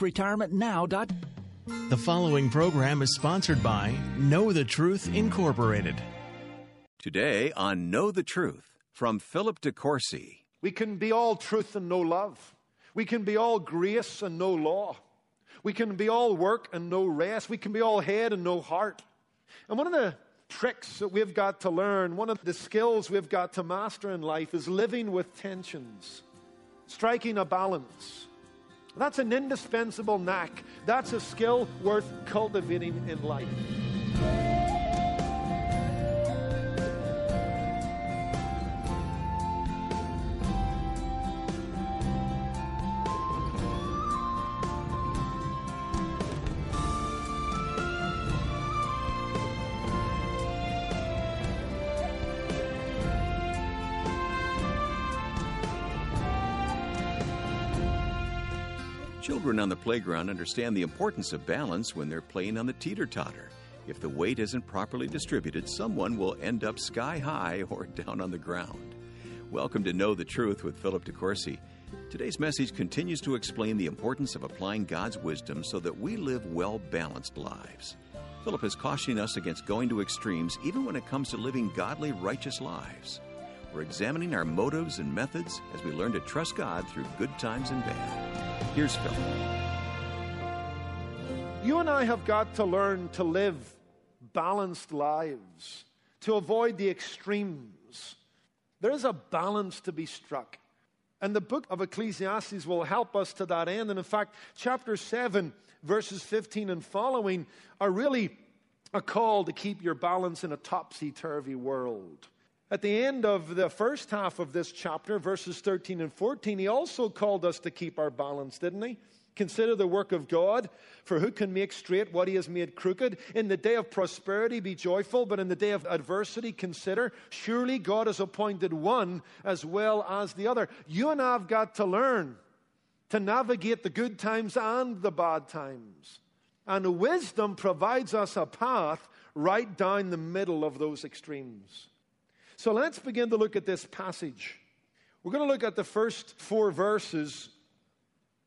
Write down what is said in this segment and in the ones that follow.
RetirementNow.com. The following program is sponsored by Know the Truth Incorporated. Today on Know the Truth from Philip DeCourcy. We can be all truth and no love. We can be all grace and no law. We can be all work and no rest. We can be all head and no heart. And one of the tricks that we've got to learn, one of the skills we've got to master in life is living with tensions, striking a balance. That's an indispensable knack. That's a skill worth cultivating in life. On the playground understand the importance of balance when they're playing on the teeter totter. If the weight isn't properly distributed, someone will end up sky high or down on the ground. Welcome to Know the Truth with Philip DeCourcy. Today's message continues to explain the importance of applying God's wisdom so that we live well balanced lives. Philip is cautioning us against going to extremes even when it comes to living godly, righteous lives. We're examining our motives and methods as we learn to trust God through good times and bad. Here's Philip. You and I have got to learn to live balanced lives, to avoid the extremes. There is a balance to be struck. And the book of Ecclesiastes will help us to that end. And in fact, chapter 7, verses 15 and following are really a call to keep your balance in a topsy turvy world. At the end of the first half of this chapter, verses 13 and 14, he also called us to keep our balance, didn't he? Consider the work of God, for who can make straight what he has made crooked? In the day of prosperity, be joyful, but in the day of adversity, consider surely God has appointed one as well as the other. You and I have got to learn to navigate the good times and the bad times. And wisdom provides us a path right down the middle of those extremes. So let's begin to look at this passage. We're going to look at the first four verses.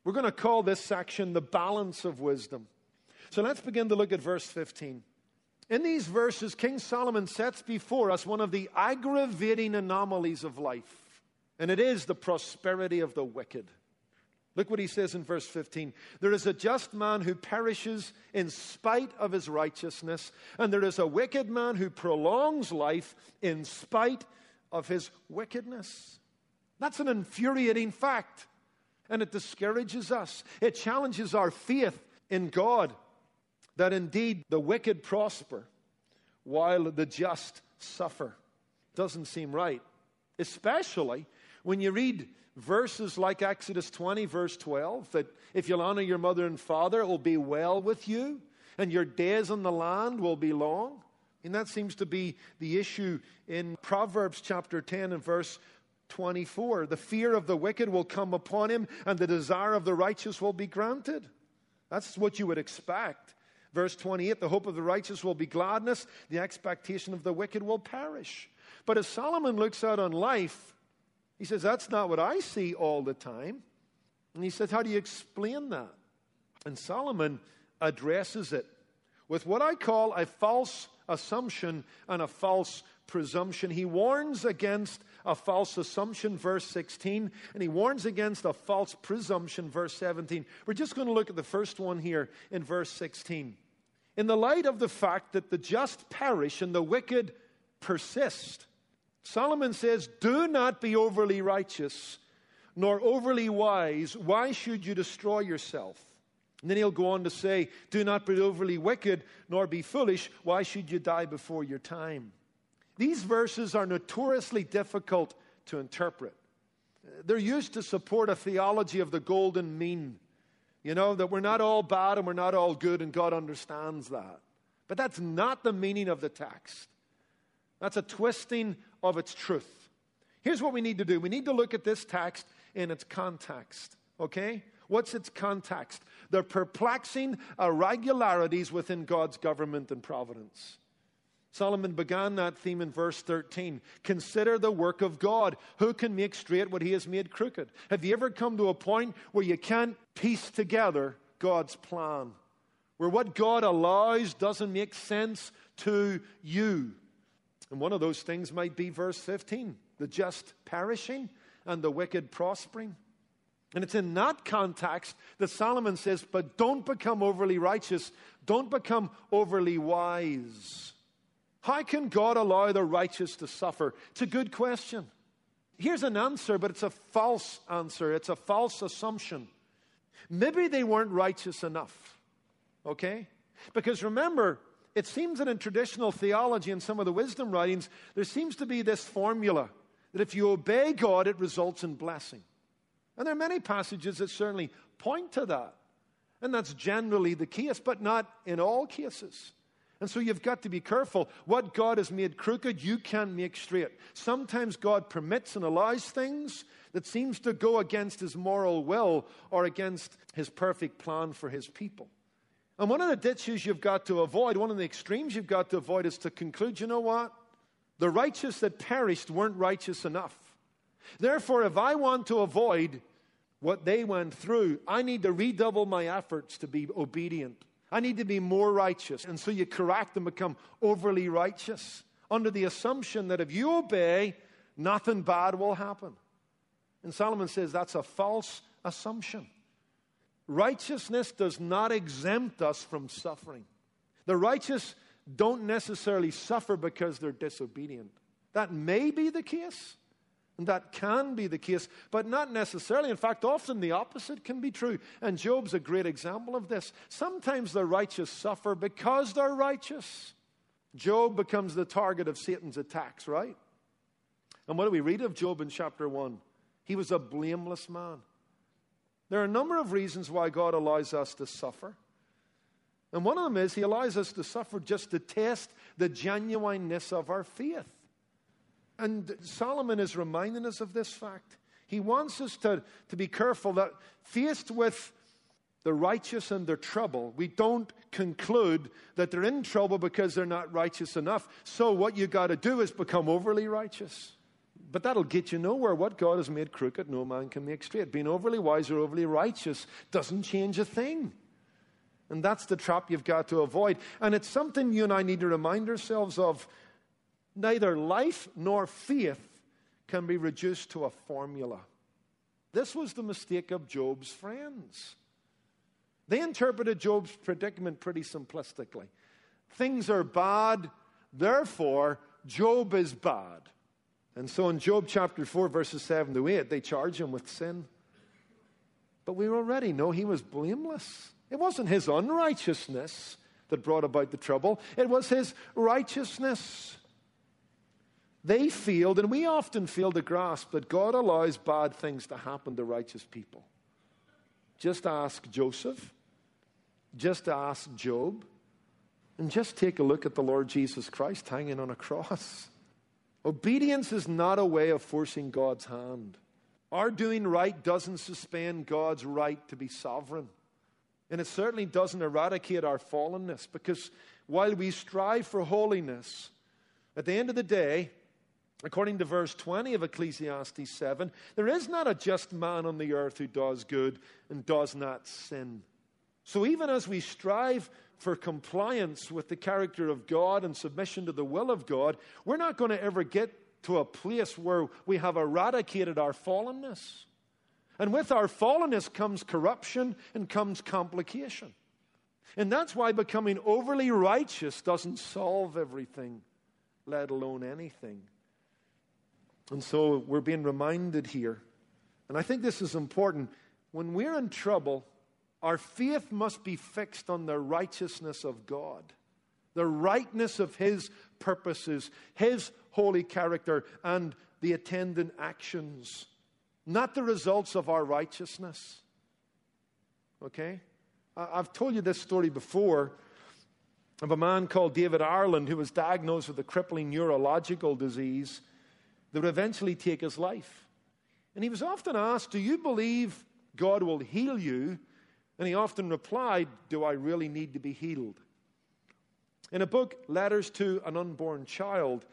We're going to call this section the balance of wisdom. So let's begin to look at verse 15. In these verses, King Solomon sets before us one of the aggravating anomalies of life, and it is the prosperity of the wicked. Look what he says in verse 15. There is a just man who perishes in spite of his righteousness, and there is a wicked man who prolongs life in spite of his wickedness. That's an infuriating fact, and it discourages us. It challenges our faith in God that indeed the wicked prosper while the just suffer. Doesn't seem right, especially when you read verses like Exodus 20, verse 12, that if you'll honor your mother and father, it will be well with you, and your days on the land will be long. And that seems to be the issue in Proverbs chapter 10 and verse 24. The fear of the wicked will come upon him, and the desire of the righteous will be granted. That's what you would expect. Verse 28 the hope of the righteous will be gladness, the expectation of the wicked will perish. But as Solomon looks out on life, he says, That's not what I see all the time. And he says, How do you explain that? And Solomon addresses it with what I call a false assumption and a false presumption. He warns against a false assumption, verse 16, and he warns against a false presumption, verse 17. We're just going to look at the first one here in verse 16. In the light of the fact that the just perish and the wicked persist, Solomon says, Do not be overly righteous nor overly wise. Why should you destroy yourself? And then he'll go on to say, Do not be overly wicked nor be foolish. Why should you die before your time? These verses are notoriously difficult to interpret. They're used to support a theology of the golden mean, You know, that we're not all bad and we're not all good, and God understands that. But that's not the meaning of the text. That's a twisting of its truth. Here's what we need to do we need to look at this text in its context, okay? What's its context? The perplexing irregularities within God's government and providence. Solomon began that theme in verse 13. Consider the work of God. Who can make straight what he has made crooked? Have you ever come to a point where you can't piece together God's plan? Where what God allows doesn't make sense to you? And one of those things might be verse 15 the just perishing and the wicked prospering. And it's in that context that Solomon says, But don't become overly righteous, don't become overly wise. How can God allow the righteous to suffer? It's a good question. Here's an answer, but it's a false answer. It's a false assumption. Maybe they weren't righteous enough. Okay? Because remember, it seems that in traditional theology and some of the wisdom writings, there seems to be this formula that if you obey God, it results in blessing. And there are many passages that certainly point to that. And that's generally the case, but not in all cases. And so you've got to be careful. What God has made crooked, you can't make straight. Sometimes God permits and allows things that seems to go against his moral will or against his perfect plan for his people. And one of the ditches you've got to avoid, one of the extremes you've got to avoid is to conclude, you know what? The righteous that perished weren't righteous enough. Therefore, if I want to avoid what they went through, I need to redouble my efforts to be obedient. I need to be more righteous. And so you correct and become overly righteous under the assumption that if you obey, nothing bad will happen. And Solomon says that's a false assumption. Righteousness does not exempt us from suffering. The righteous don't necessarily suffer because they're disobedient. That may be the case, and that can be the case, but not necessarily. In fact, often the opposite can be true. And Job's a great example of this. Sometimes the righteous suffer because they're righteous. Job becomes the target of Satan's attacks, right? And what do we read of Job in chapter 1? He was a blameless man. There are a number of reasons why God allows us to suffer. And one of them is He allows us to suffer just to test the genuineness of our faith. And Solomon is reminding us of this fact. He wants us to, to be careful that faced with the righteous and their trouble, we don't conclude that they're in trouble because they're not righteous enough. So what you got to do is become overly righteous. But that'll get you nowhere. What God has made crooked, no man can make straight. Being overly wise or overly righteous doesn't change a thing. And that's the trap you've got to avoid. And it's something you and I need to remind ourselves of neither life nor faith can be reduced to a formula. This was the mistake of Job's friends. They interpreted Job's predicament pretty simplistically. Things are bad, therefore, Job is bad. And so in Job chapter 4, verses 7 to 8, they charge him with sin. But we already know he was blameless. It wasn't his unrighteousness that brought about the trouble, it was his righteousness. They failed, and we often fail to grasp that God allows bad things to happen to righteous people. Just ask Joseph, just ask Job, and just take a look at the Lord Jesus Christ hanging on a cross. Obedience is not a way of forcing God's hand. Our doing right doesn't suspend God's right to be sovereign. And it certainly doesn't eradicate our fallenness because while we strive for holiness, at the end of the day, According to verse 20 of Ecclesiastes 7, there is not a just man on the earth who does good and does not sin. So even as we strive for compliance with the character of God and submission to the will of God, we're not going to ever get to a place where we have eradicated our fallenness. And with our fallenness comes corruption and comes complication. And that's why becoming overly righteous doesn't solve everything, let alone anything. And so we're being reminded here, and I think this is important. When we're in trouble, our faith must be fixed on the righteousness of God, the rightness of His purposes, His holy character, and the attendant actions, not the results of our righteousness. Okay? I've told you this story before of a man called David Ireland who was diagnosed with a crippling neurological disease that would eventually take his life. And he was often asked, Do you believe God will heal you? And he often replied, Do I really need to be healed? In a book, Letters to an Unborn Child,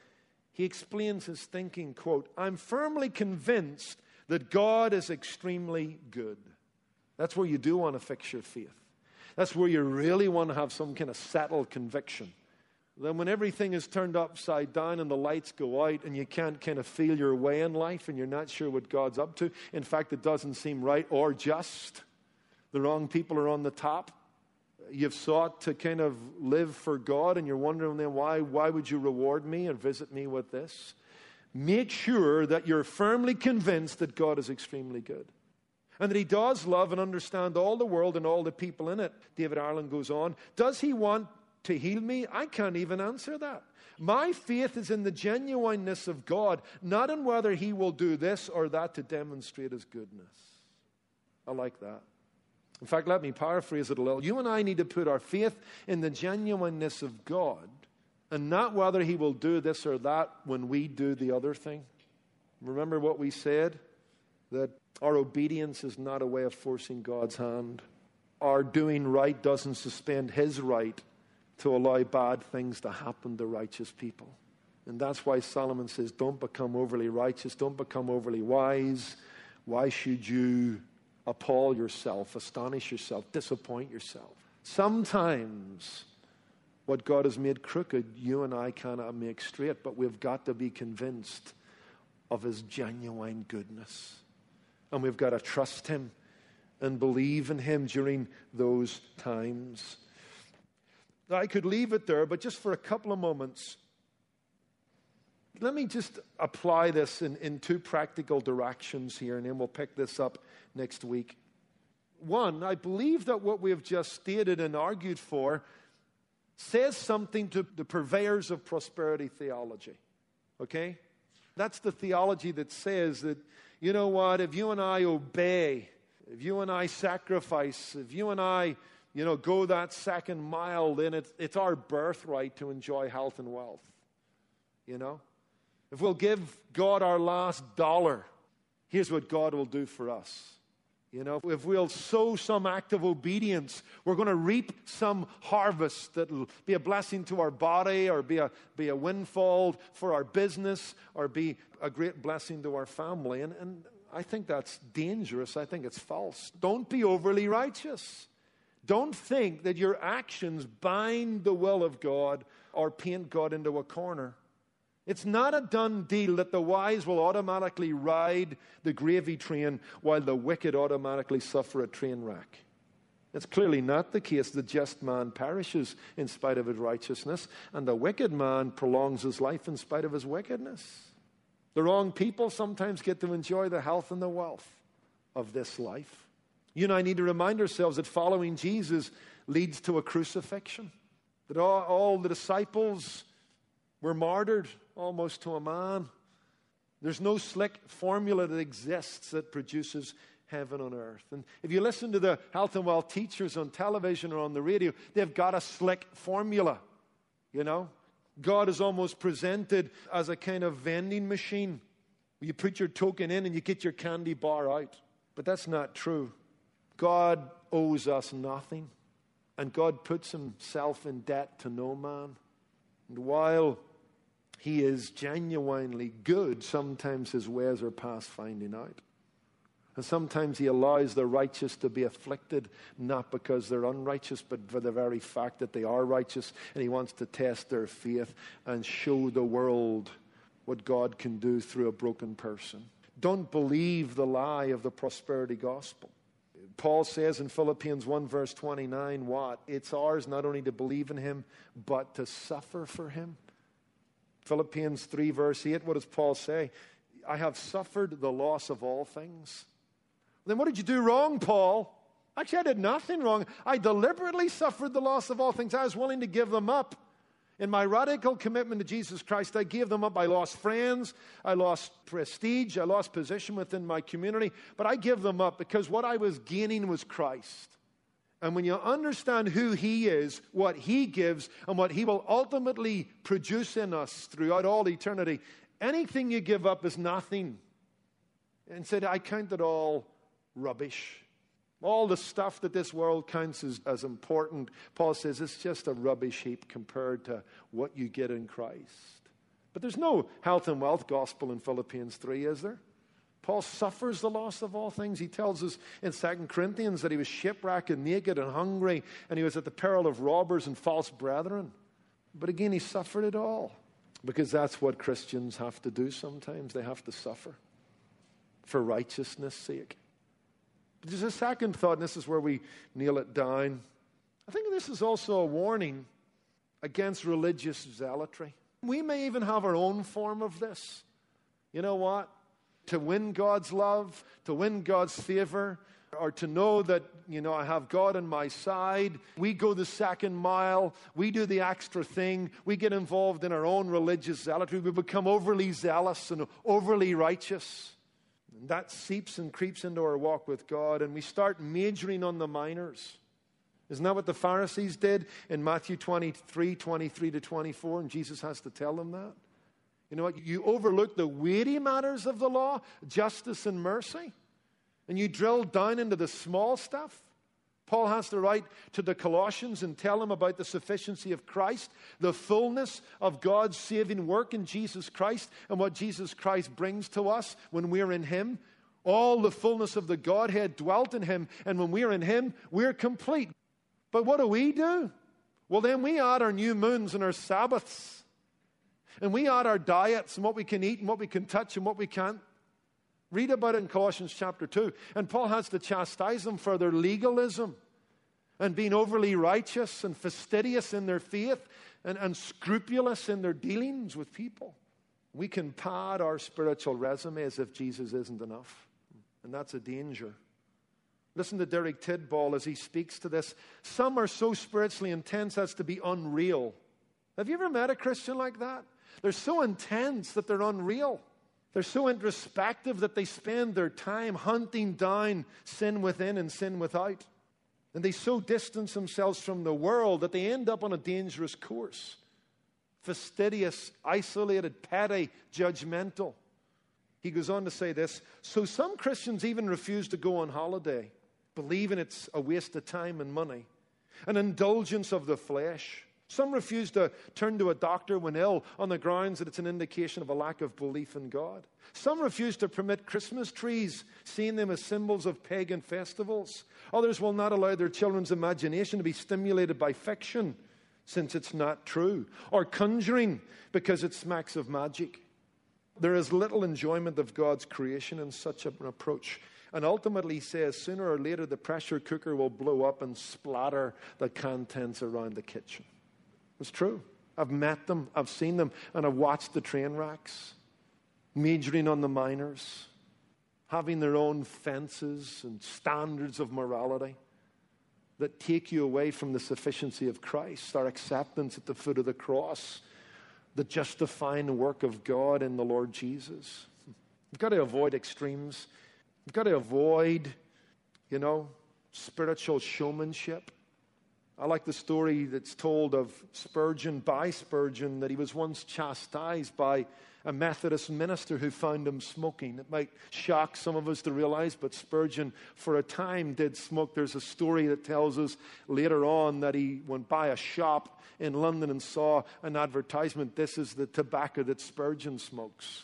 he explains his thinking, quote, I'm firmly convinced that God is extremely good. That's where you do want to fix your faith. That's where you really want to have some kind of settled conviction. Then, when everything is turned upside down and the lights go out and you can't kind of feel your way in life and you're not sure what God's up to, in fact, it doesn't seem right or just, the wrong people are on the top. You've sought to kind of live for God and you're wondering then why, why would you reward me or visit me with this? Make sure that you're firmly convinced that God is extremely good and that he does love and understand all the world and all the people in it. David Ireland goes on. Does he want to heal me? I can't even answer that. My faith is in the genuineness of God, not in whether he will do this or that to demonstrate his goodness. I like that. In fact, let me paraphrase it a little. You and I need to put our faith in the genuineness of God and not whether he will do this or that when we do the other thing. Remember what we said? That our obedience is not a way of forcing God's hand. Our doing right doesn't suspend His right to allow bad things to happen to righteous people. And that's why Solomon says, Don't become overly righteous, don't become overly wise. Why should you appall yourself, astonish yourself, disappoint yourself? Sometimes what God has made crooked, you and I cannot make straight, but we've got to be convinced of His genuine goodness. And we've got to trust Him and believe in Him during those times. I could leave it there, but just for a couple of moments, let me just apply this in, in two practical directions here, and then we'll pick this up next week. One, I believe that what we have just stated and argued for says something to the purveyors of prosperity theology. Okay? That's the theology that says that you know what, if you and I obey, if you and I sacrifice, if you and I, you know, go that second mile, then it's, it's our birthright to enjoy health and wealth. You know? If we'll give God our last dollar, here's what God will do for us. You know, if we'll sow some act of obedience, we're going to reap some harvest that'll be a blessing to our body or be a, be a windfall for our business or be a great blessing to our family. And, and I think that's dangerous. I think it's false. Don't be overly righteous. Don't think that your actions bind the will of God or paint God into a corner. It's not a done deal that the wise will automatically ride the gravy train while the wicked automatically suffer a train wreck. It's clearly not the case. The just man perishes in spite of his righteousness, and the wicked man prolongs his life in spite of his wickedness. The wrong people sometimes get to enjoy the health and the wealth of this life. You and I need to remind ourselves that following Jesus leads to a crucifixion, that all, all the disciples were martyred almost to a man. There's no slick formula that exists that produces heaven on earth. And if you listen to the health and wealth teachers on television or on the radio, they've got a slick formula, you know? God is almost presented as a kind of vending machine. You put your token in and you get your candy bar out. But that's not true. God owes us nothing, and God puts himself in debt to no man. And while he is genuinely good, sometimes his ways are past finding out. And sometimes he allows the righteous to be afflicted, not because they're unrighteous, but for the very fact that they are righteous. And he wants to test their faith and show the world what God can do through a broken person. Don't believe the lie of the prosperity gospel. Paul says in Philippians 1, verse 29, what? It's ours not only to believe in him, but to suffer for him. Philippians 3, verse 8, what does Paul say? I have suffered the loss of all things. Then what did you do wrong, Paul? Actually, I did nothing wrong. I deliberately suffered the loss of all things. I was willing to give them up. In my radical commitment to Jesus Christ, I gave them up. I lost friends, I lost prestige, I lost position within my community, but I give them up because what I was gaining was Christ. And when you understand who He is, what He gives, and what He will ultimately produce in us throughout all eternity, anything you give up is nothing. And said, I count it all rubbish. All the stuff that this world counts as, as important, Paul says, it's just a rubbish heap compared to what you get in Christ. But there's no health and wealth gospel in Philippians 3, is there? Paul suffers the loss of all things. He tells us in 2 Corinthians that he was shipwrecked and naked and hungry, and he was at the peril of robbers and false brethren. But again, he suffered it all because that's what Christians have to do sometimes. They have to suffer for righteousness' sake. But there's a second thought, and this is where we kneel it down. I think this is also a warning against religious zealotry. We may even have our own form of this. You know what? To win God's love, to win God's favor, or to know that, you know, I have God on my side. We go the second mile. We do the extra thing. We get involved in our own religious zealotry. We become overly zealous and overly righteous. And that seeps and creeps into our walk with God, and we start majoring on the minors. Isn't that what the Pharisees did in Matthew 23 23 to 24? And Jesus has to tell them that. You know what? You overlook the weighty matters of the law, justice and mercy, and you drill down into the small stuff. Paul has to write to the Colossians and tell them about the sufficiency of Christ, the fullness of God's saving work in Jesus Christ, and what Jesus Christ brings to us when we're in Him. All the fullness of the Godhead dwelt in Him, and when we're in Him, we're complete. But what do we do? Well, then we add our new moons and our Sabbaths, and we add our diets and what we can eat and what we can touch and what we can't. Read about it in Colossians chapter 2. And Paul has to chastise them for their legalism and being overly righteous and fastidious in their faith and, and scrupulous in their dealings with people. We can pad our spiritual resume as if Jesus isn't enough. And that's a danger. Listen to Derek Tidball as he speaks to this. Some are so spiritually intense as to be unreal. Have you ever met a Christian like that? They're so intense that they're unreal. They're so introspective that they spend their time hunting down sin within and sin without. And they so distance themselves from the world that they end up on a dangerous course fastidious, isolated, petty, judgmental. He goes on to say this So some Christians even refuse to go on holiday, believing it's a waste of time and money, an indulgence of the flesh. Some refuse to turn to a doctor when ill on the grounds that it's an indication of a lack of belief in God. Some refuse to permit Christmas trees, seeing them as symbols of pagan festivals. Others will not allow their children's imagination to be stimulated by fiction, since it's not true, or conjuring because it smacks of magic. There is little enjoyment of God's creation in such an approach. And ultimately, he says, sooner or later, the pressure cooker will blow up and splatter the contents around the kitchen. It's true. I've met them, I've seen them, and I've watched the train wrecks, majoring on the minors, having their own fences and standards of morality that take you away from the sufficiency of Christ, our acceptance at the foot of the cross, the justifying work of God in the Lord Jesus. We've got to avoid extremes. We've got to avoid, you know, spiritual showmanship. I like the story that's told of Spurgeon by Spurgeon that he was once chastised by a Methodist minister who found him smoking. It might shock some of us to realize, but Spurgeon, for a time, did smoke. There's a story that tells us later on that he went by a shop in London and saw an advertisement this is the tobacco that Spurgeon smokes.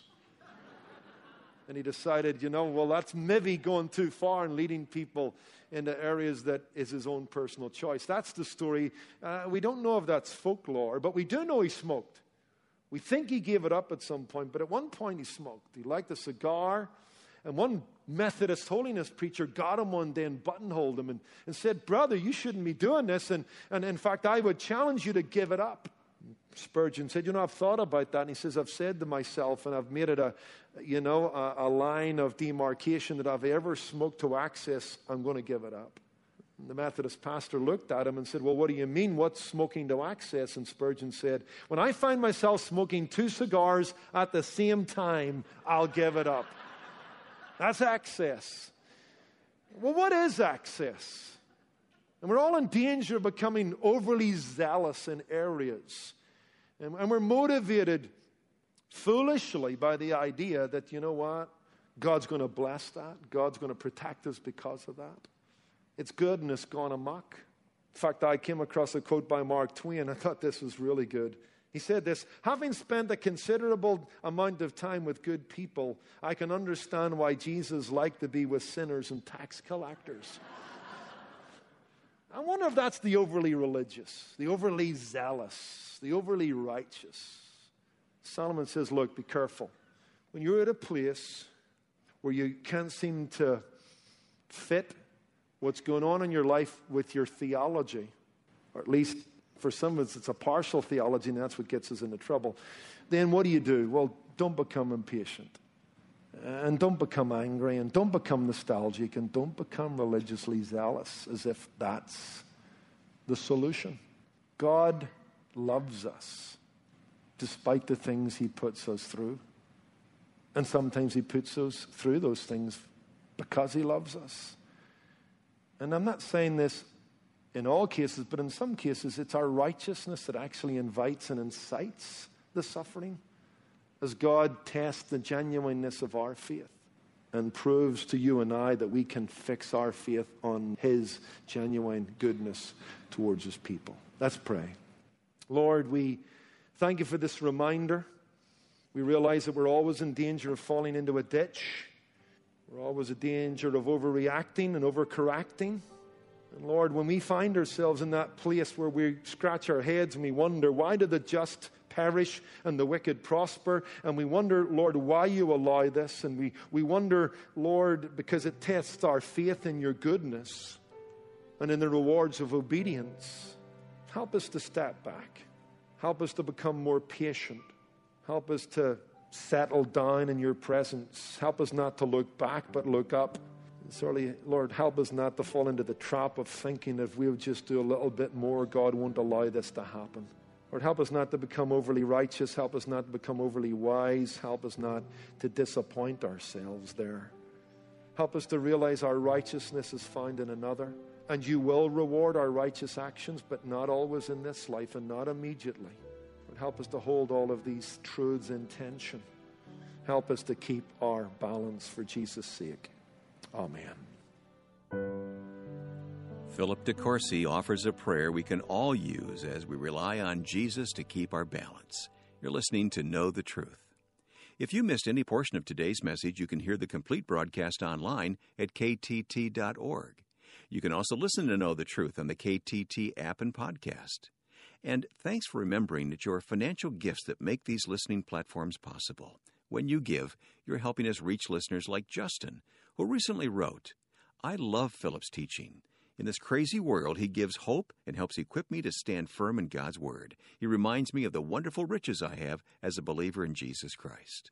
and he decided, you know, well, that's maybe going too far and leading people into areas that is his own personal choice. That's the story. Uh, we don't know if that's folklore, but we do know he smoked. We think he gave it up at some point, but at one point he smoked. He liked a cigar. And one Methodist holiness preacher got him one day and buttonholed him and, and said, Brother, you shouldn't be doing this. And, and in fact, I would challenge you to give it up. Spurgeon said, You know, I've thought about that. And he says, I've said to myself, and I've made it a, you know, a, a line of demarcation that I've ever smoked to access, I'm going to give it up. And the Methodist pastor looked at him and said, Well, what do you mean? What's smoking to access? And Spurgeon said, When I find myself smoking two cigars at the same time, I'll give it up. That's access. Well, what is access? And we're all in danger of becoming overly zealous in areas. And, and we're motivated foolishly by the idea that, you know what? God's going to bless that. God's going to protect us because of that. It's good and it's gone amok. In fact, I came across a quote by Mark Twain. I thought this was really good. He said this Having spent a considerable amount of time with good people, I can understand why Jesus liked to be with sinners and tax collectors. I wonder if that's the overly religious, the overly zealous, the overly righteous. Solomon says, Look, be careful. When you're at a place where you can't seem to fit what's going on in your life with your theology, or at least for some of us, it's a partial theology, and that's what gets us into trouble. Then what do you do? Well, don't become impatient. Uh, and don't become angry, and don't become nostalgic, and don't become religiously zealous as if that's the solution. God loves us despite the things He puts us through. And sometimes He puts us through those things because He loves us. And I'm not saying this in all cases, but in some cases, it's our righteousness that actually invites and incites the suffering as God tests the genuineness of our faith and proves to you and I that we can fix our faith on His genuine goodness towards His people. Let's pray. Lord, we thank you for this reminder. We realize that we're always in danger of falling into a ditch. We're always in danger of overreacting and overcorrecting. And Lord, when we find ourselves in that place where we scratch our heads and we wonder, why do the just perish and the wicked prosper? And we wonder, Lord, why you allow this? And we, we wonder, Lord, because it tests our faith in your goodness and in the rewards of obedience. Help us to step back. Help us to become more patient. Help us to settle down in your presence. Help us not to look back, but look up. Sorry, Lord, help us not to fall into the trap of thinking if we'll just do a little bit more, God won't allow this to happen. Lord, help us not to become overly righteous. Help us not to become overly wise. Help us not to disappoint ourselves there. Help us to realize our righteousness is found in another. And you will reward our righteous actions, but not always in this life and not immediately. Lord, help us to hold all of these truths in tension. Help us to keep our balance for Jesus' sake. Oh, Amen. Philip DeCourcy offers a prayer we can all use as we rely on Jesus to keep our balance. You're listening to Know the Truth. If you missed any portion of today's message, you can hear the complete broadcast online at ktt.org. You can also listen to Know the Truth on the KTT app and podcast. And thanks for remembering that your financial gifts that make these listening platforms possible. When you give, you're helping us reach listeners like Justin, who recently wrote, I love Philip's teaching. In this crazy world, he gives hope and helps equip me to stand firm in God's Word. He reminds me of the wonderful riches I have as a believer in Jesus Christ.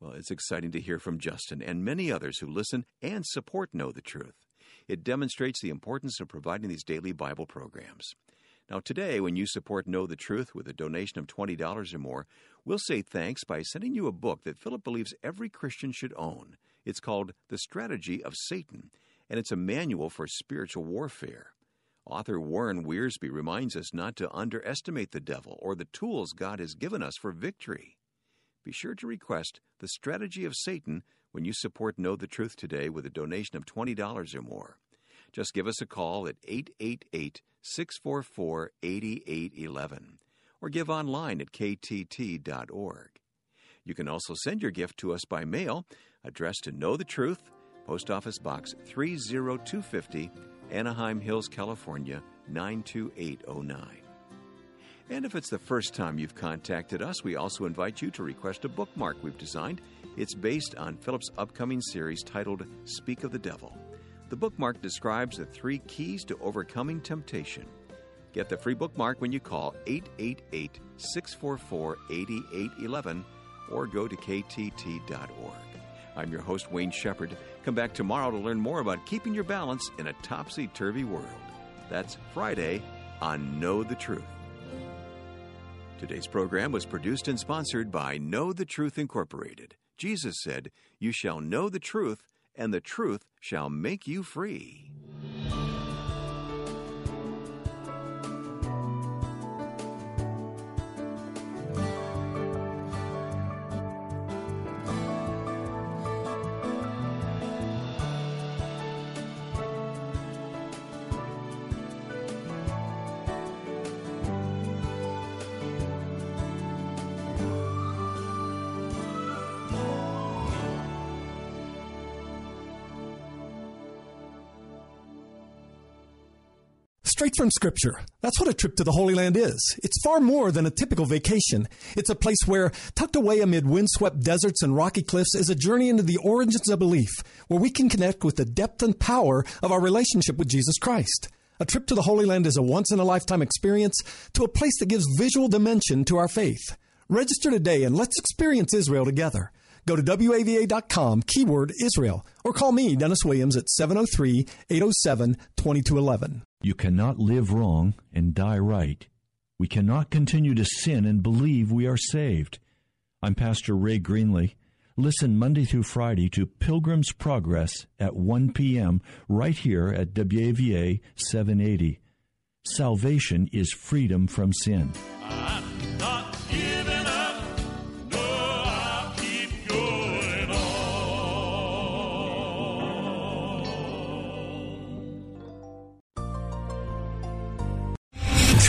Well, it's exciting to hear from Justin and many others who listen and support Know the Truth. It demonstrates the importance of providing these daily Bible programs. Now, today, when you support Know the Truth with a donation of $20 or more, we'll say thanks by sending you a book that Philip believes every Christian should own. It's called The Strategy of Satan, and it's a manual for spiritual warfare. Author Warren Wiersbe reminds us not to underestimate the devil or the tools God has given us for victory. Be sure to request The Strategy of Satan when you support Know the Truth today with a donation of $20 or more. Just give us a call at 888 644 8811 or give online at ktt.org. You can also send your gift to us by mail, addressed to Know the Truth, Post Office Box 30250, Anaheim Hills, California 92809. And if it's the first time you've contacted us, we also invite you to request a bookmark we've designed. It's based on Philip's upcoming series titled Speak of the Devil. The bookmark describes the three keys to overcoming temptation. Get the free bookmark when you call 888 644 8811 or go to ktt.org. I'm your host, Wayne Shepherd. Come back tomorrow to learn more about keeping your balance in a topsy turvy world. That's Friday on Know the Truth. Today's program was produced and sponsored by Know the Truth Incorporated. Jesus said, You shall know the truth, and the truth shall make you free. Straight from Scripture. That's what a trip to the Holy Land is. It's far more than a typical vacation. It's a place where, tucked away amid windswept deserts and rocky cliffs, is a journey into the origins of belief, where we can connect with the depth and power of our relationship with Jesus Christ. A trip to the Holy Land is a once in a lifetime experience to a place that gives visual dimension to our faith. Register today and let's experience Israel together. Go to WAVA.com, keyword Israel, or call me, Dennis Williams, at 703 807 2211. You cannot live wrong and die right. We cannot continue to sin and believe we are saved. I'm Pastor Ray Greenley. Listen Monday through Friday to Pilgrim's Progress at 1 p.m. right here at WAVA 780. Salvation is freedom from sin. Ah.